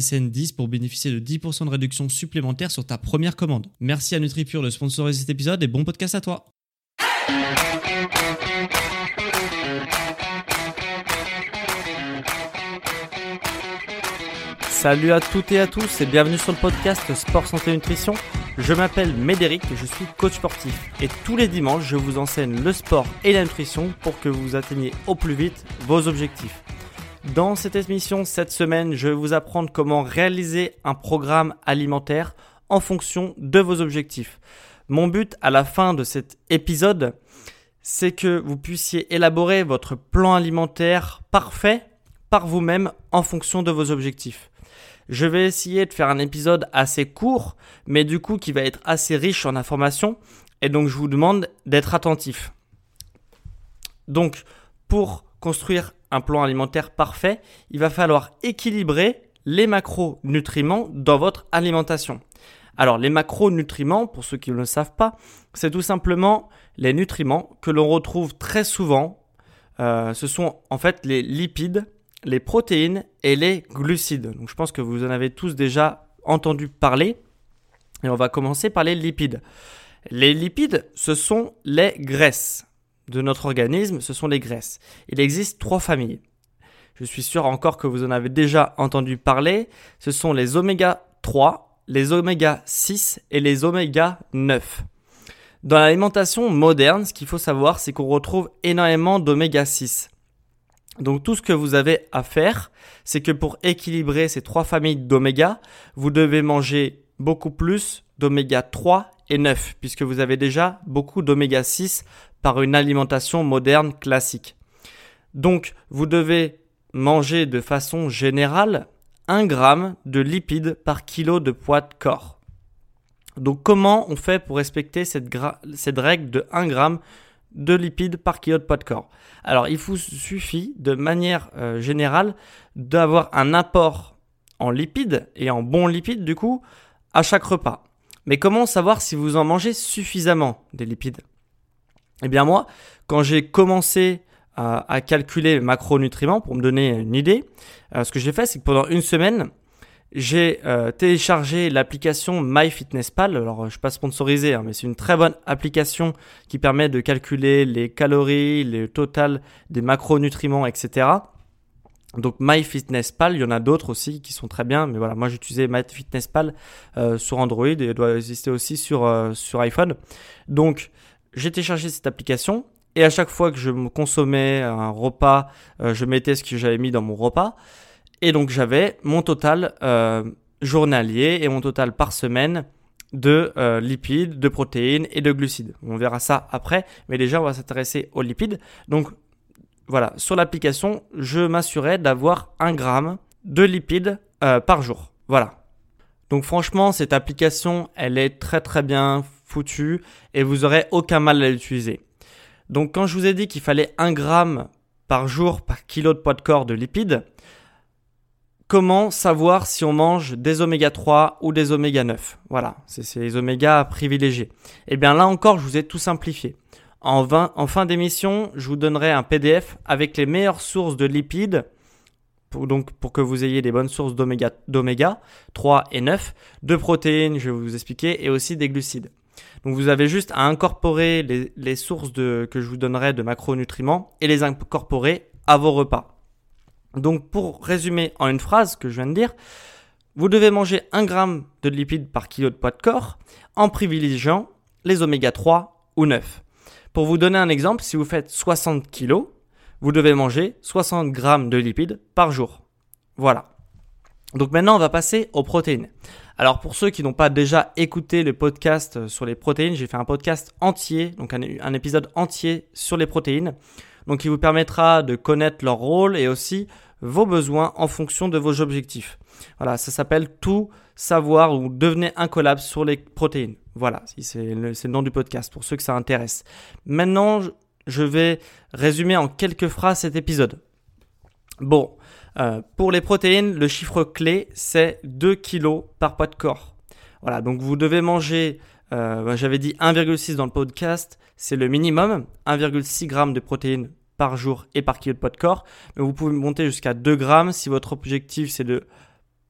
SSN 10 pour bénéficier de 10% de réduction supplémentaire sur ta première commande. Merci à NutriPure de sponsoriser cet épisode et bon podcast à toi. Salut à toutes et à tous et bienvenue sur le podcast Sport Santé Nutrition. Je m'appelle Médéric je suis coach sportif. Et tous les dimanches, je vous enseigne le sport et la nutrition pour que vous atteigniez au plus vite vos objectifs. Dans cette émission, cette semaine, je vais vous apprendre comment réaliser un programme alimentaire en fonction de vos objectifs. Mon but à la fin de cet épisode, c'est que vous puissiez élaborer votre plan alimentaire parfait par vous-même en fonction de vos objectifs. Je vais essayer de faire un épisode assez court, mais du coup qui va être assez riche en informations, et donc je vous demande d'être attentif. Donc, pour construire un plan alimentaire parfait, il va falloir équilibrer les macronutriments dans votre alimentation. Alors les macronutriments, pour ceux qui ne le savent pas, c'est tout simplement les nutriments que l'on retrouve très souvent. Euh, ce sont en fait les lipides, les protéines et les glucides. Donc je pense que vous en avez tous déjà entendu parler. Et on va commencer par les lipides. Les lipides, ce sont les graisses de notre organisme, ce sont les graisses. Il existe trois familles. Je suis sûr encore que vous en avez déjà entendu parler. Ce sont les oméga 3, les oméga 6 et les oméga 9. Dans l'alimentation moderne, ce qu'il faut savoir, c'est qu'on retrouve énormément d'oméga 6. Donc tout ce que vous avez à faire, c'est que pour équilibrer ces trois familles d'oméga, vous devez manger beaucoup plus d'oméga 3 et 9, puisque vous avez déjà beaucoup d'oméga 6 par une alimentation moderne classique. Donc, vous devez manger de façon générale 1 gramme de lipides par kilo de poids de corps. Donc, comment on fait pour respecter cette, règle de 1 gramme de lipides par kilo de poids de corps? Alors, il vous suffit de manière euh, générale d'avoir un apport en lipides et en bons lipides, du coup, à chaque repas. Mais comment savoir si vous en mangez suffisamment des lipides? Eh bien moi, quand j'ai commencé à, calculer macronutriments pour me donner une idée, euh, ce que j'ai fait, c'est que pendant une semaine, j'ai euh, téléchargé l'application MyFitnessPal. Alors, je ne suis pas sponsorisé, hein, mais c'est une très bonne application qui permet de calculer les calories, le total des macronutriments, etc. Donc MyFitnessPal, il y en a d'autres aussi qui sont très bien, mais voilà, moi j'utilisais MyFitnessPal euh, sur Android et il doit exister aussi sur, sur iPhone. Donc j'ai téléchargé cette application et à chaque fois que je me consommais un repas, euh, je mettais ce que j'avais mis dans mon repas. Et donc j'avais mon total euh, journalier et mon total par semaine de euh, lipides, de protéines et de glucides. On verra ça après, mais déjà on va s'intéresser aux lipides. Donc voilà, sur l'application, je m'assurais d'avoir un gramme de lipides par jour. Voilà. Donc franchement, cette application, elle est très très bien foutu et vous aurez aucun mal à l'utiliser. Donc quand je vous ai dit qu'il fallait 1 gramme par jour par kilo de poids de corps de lipides, comment savoir si on mange des oméga 3 ou des oméga 9 Voilà, c'est les oméga privilégiés. Et eh bien là encore, je vous ai tout simplifié. En, fin d'émission, je vous donnerai un PDF avec les meilleures sources de lipides pour, donc pour que vous ayez des bonnes sources d'oméga 3 et 9, de protéines, je vais vous expliquer, et aussi des glucides. Donc vous avez juste à incorporer les, sources que je vous donnerai de macronutriments et les incorporer à vos repas. Donc pour résumer en une phrase que je viens de dire, vous devez manger 1 g de lipides par kilo de poids de corps en privilégiant les oméga 3 ou 9. Pour vous donner un exemple, si vous faites 60 kg, vous devez manger 60 g de lipides par jour. Voilà. Donc maintenant, on va passer aux protéines. Alors pour ceux qui n'ont pas déjà écouté le podcast sur les protéines, j'ai fait un podcast entier, donc un, un, épisode entier sur les protéines, donc qui vous permettra de connaître leur rôle et aussi vos besoins en fonction de vos objectifs. Voilà, ça s'appelle tout savoir ou devenir incollable sur les protéines. Voilà, c'est le, nom du podcast pour ceux que ça intéresse. Maintenant, je vais résumer en quelques phrases cet épisode. Bon, euh, pour les protéines, le chiffre clé, c'est 2 kg par poids de corps. Voilà, donc vous devez manger, euh, j'avais dit 1,6 dans le podcast, c'est le minimum, 1,6 g de protéines par jour et par kilo de poids de corps. Mais vous pouvez monter jusqu'à 2 grammes si votre objectif c'est de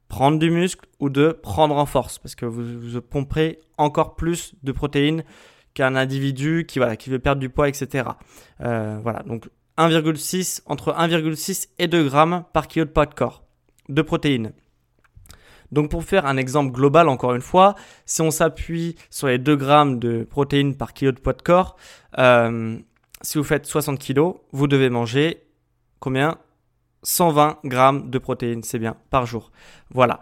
prendre du muscle ou de prendre en force parce que vous, pomperez encore plus de protéines qu'un individu qui, voilà, qui veut perdre du poids, etc. Euh, voilà, donc 1,6 entre 1,6 et 2 grammes par kilo de poids de corps de protéines. Donc pour faire un exemple global, encore une fois, si on s'appuie sur les 2 grammes de protéines par kilo de poids de corps, euh, si vous faites 60 kg, vous devez manger combien? 120 grammes de protéines, c'est bien, par jour. Voilà.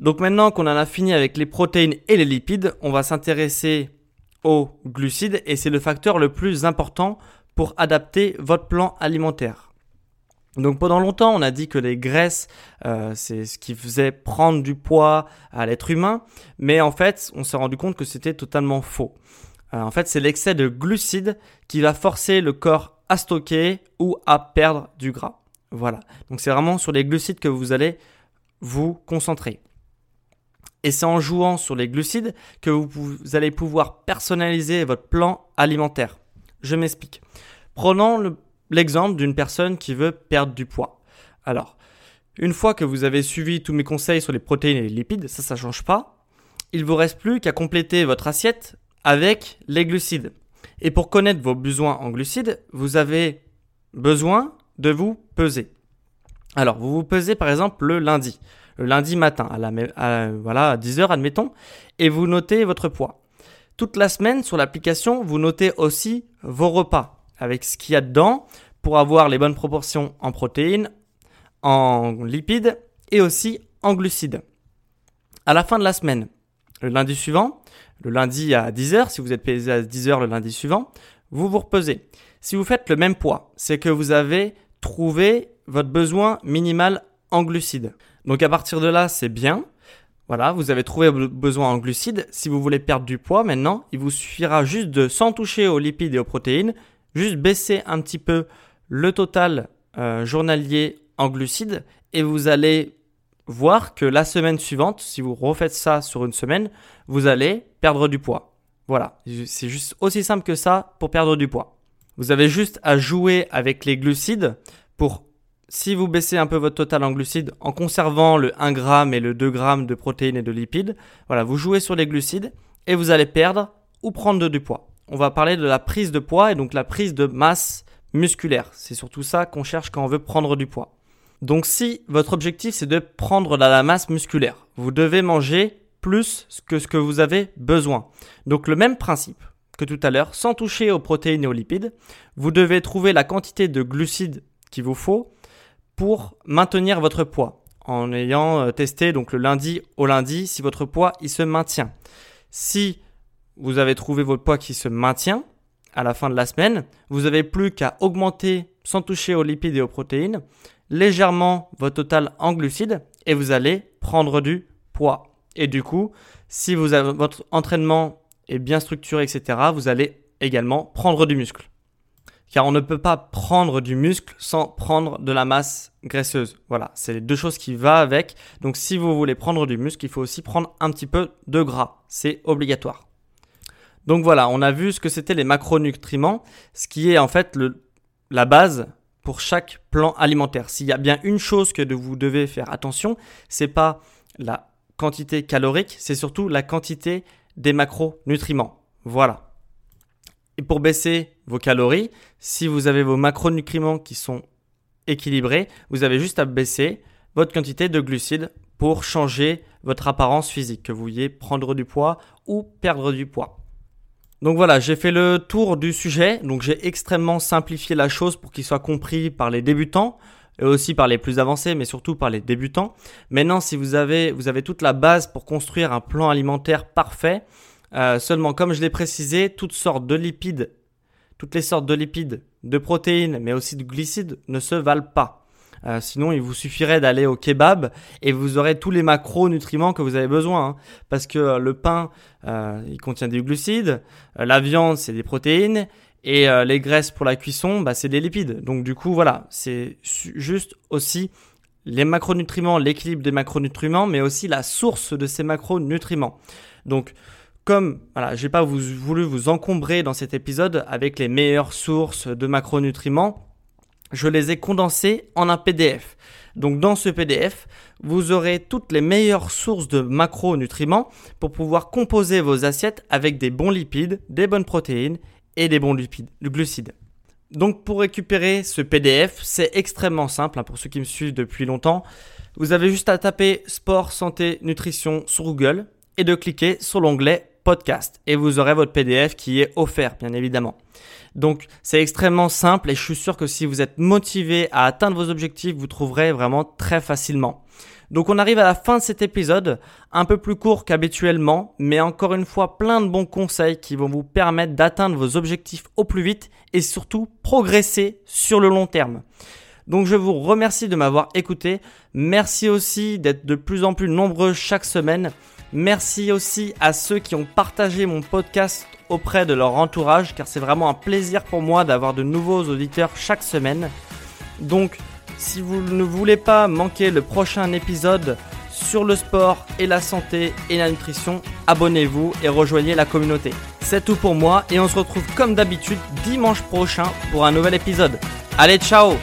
Donc maintenant qu'on en a fini avec les protéines et les lipides, on va s'intéresser aux glucides et c'est le facteur le plus important pour adapter votre plan alimentaire. Donc pendant longtemps, on a dit que les graisses, euh, c'est ce qui faisait prendre du poids à l'être humain, mais en fait, on s'est rendu compte que c'était totalement faux. Euh, en fait, c'est l'excès de glucides qui va forcer le corps à stocker ou à perdre du gras. Voilà. Donc c'est vraiment sur les glucides que vous allez vous concentrer. Et c'est en jouant sur les glucides que vous, allez pouvoir personnaliser votre plan alimentaire. Je m'explique. Prenons l'exemple d'une personne qui veut perdre du poids. Alors, une fois que vous avez suivi tous mes conseils sur les protéines et les lipides, ça, ça change pas. Il vous reste plus qu'à compléter votre assiette avec les glucides. Et pour connaître vos besoins en glucides, vous avez besoin de vous peser. Alors, vous vous pesez par exemple le lundi le lundi matin, à, la, voilà, à 10h admettons, et vous notez votre poids. Toute la semaine sur l'application, vous notez aussi vos repas avec ce qu'il y a dedans pour avoir les bonnes proportions en protéines, en lipides et aussi en glucides. À la fin de la semaine, le lundi suivant, le lundi à 10h, si vous êtes pesé à 10h le lundi suivant, vous vous repesez. Si vous faites le même poids, c'est que vous avez trouvé votre besoin minimal en glucides. Donc à partir de là, c'est bien. Voilà, vous avez trouvé vos besoin en glucides. Si vous voulez perdre du poids maintenant, il vous suffira juste de, sans toucher aux lipides et aux protéines, juste baisser un petit peu le total euh, journalier en glucides et vous allez voir que la semaine suivante, si vous refaites ça sur une semaine, vous allez perdre du poids. Voilà, c'est juste aussi simple que ça pour perdre du poids. Vous avez juste à jouer avec les glucides pour si vous baissez un peu votre total en glucides en conservant le 1 g et le 2 g de protéines et de lipides, voilà, vous jouez sur les glucides et vous allez perdre ou prendre du poids. On va parler de la prise de poids et donc la prise de masse musculaire. C'est surtout ça qu'on cherche quand on veut prendre du poids. Donc si votre objectif c'est de prendre de la masse musculaire, vous devez manger plus que ce que vous avez besoin. Donc le même principe que tout à l'heure, sans toucher aux protéines et aux lipides, vous devez trouver la quantité de glucides qu'il vous faut pour maintenir votre poids en ayant euh, testé donc le lundi au lundi si votre poids il se maintient. Si vous avez trouvé votre poids qui se maintient à la fin de la semaine, vous avez plus qu'à augmenter sans toucher aux lipides et aux protéines légèrement votre total en glucides et vous allez prendre du poids. Et du coup, si votre entraînement est bien structuré, etc., vous allez également prendre du muscle car on ne peut pas prendre du muscle sans prendre de la masse graisseuse. Voilà, c'est les deux choses qui vont avec. Donc si vous voulez prendre du muscle, il faut aussi prendre un petit peu de gras. C'est obligatoire. Donc voilà, on a vu ce que c'était les macronutriments, ce qui est en fait le, la base pour chaque plan alimentaire. S'il y a bien une chose que vous devez faire attention, c'est pas la quantité calorique, c'est surtout la quantité des macronutriments. Voilà. Et pour baisser vos calories, si vous avez vos macronutriments qui sont équilibrés, vous avez juste à baisser votre quantité de glucides pour changer votre apparence physique, que vous vouliez prendre du poids ou perdre du poids. Donc voilà, j'ai fait le tour du sujet, donc j'ai extrêmement simplifié la chose pour qu'il soit compris par les débutants et aussi par les plus avancés, mais surtout par les débutants. Maintenant, si vous avez, vous avez toute la base pour construire un plan alimentaire parfait, euh, seulement comme je l'ai précisé, toutes sortes de lipides, toutes les sortes de lipides, de protéines, mais aussi de glucides ne se valent pas. Euh, sinon, il vous suffirait d'aller au kebab et vous aurez tous les macronutriments que vous avez besoin. Hein. parce que euh, le pain, il contient des glucides, la viande, c'est des protéines, et euh, les graisses pour la cuisson, bah, c'est des lipides. Donc du coup, voilà, c'est juste aussi les macronutriments, l'équilibre des macronutriments, mais aussi la source de ces macronutriments. Donc comme voilà, j'ai pas voulu vous encombrer dans cet épisode avec les meilleures sources de macronutriments, je les ai condensées en un PDF. Donc dans ce PDF, vous aurez toutes les meilleures sources de macronutriments pour pouvoir composer vos assiettes avec des bons lipides, des bonnes protéines et des bons lipides, glucides. Donc pour récupérer ce PDF, c'est extrêmement simple hein, pour ceux qui me suivent depuis longtemps. Vous avez juste à taper sport, santé, nutrition sur Google et de cliquer sur l'onglet podcast et vous aurez votre PDF qui est offert bien évidemment. Donc c'est extrêmement simple et je suis sûr que si vous êtes motivé à atteindre vos objectifs, vous trouverez vraiment très facilement. Donc on arrive à la fin de cet épisode, un peu plus court qu'habituellement, mais encore une fois plein de bons conseils qui vont vous permettre d'atteindre vos objectifs au plus vite et surtout progresser sur le long terme. Donc je vous remercie de m'avoir écouté, merci aussi d'être de plus en plus nombreux chaque semaine, merci aussi à ceux qui ont partagé mon podcast auprès de leur entourage car c'est vraiment un plaisir pour moi d'avoir de nouveaux auditeurs chaque semaine. Donc si vous ne voulez pas manquer le prochain épisode sur le sport et la santé et la nutrition, abonnez-vous et rejoignez la communauté. C'est tout pour moi et on se retrouve comme d'habitude dimanche prochain pour un nouvel épisode. Allez, ciao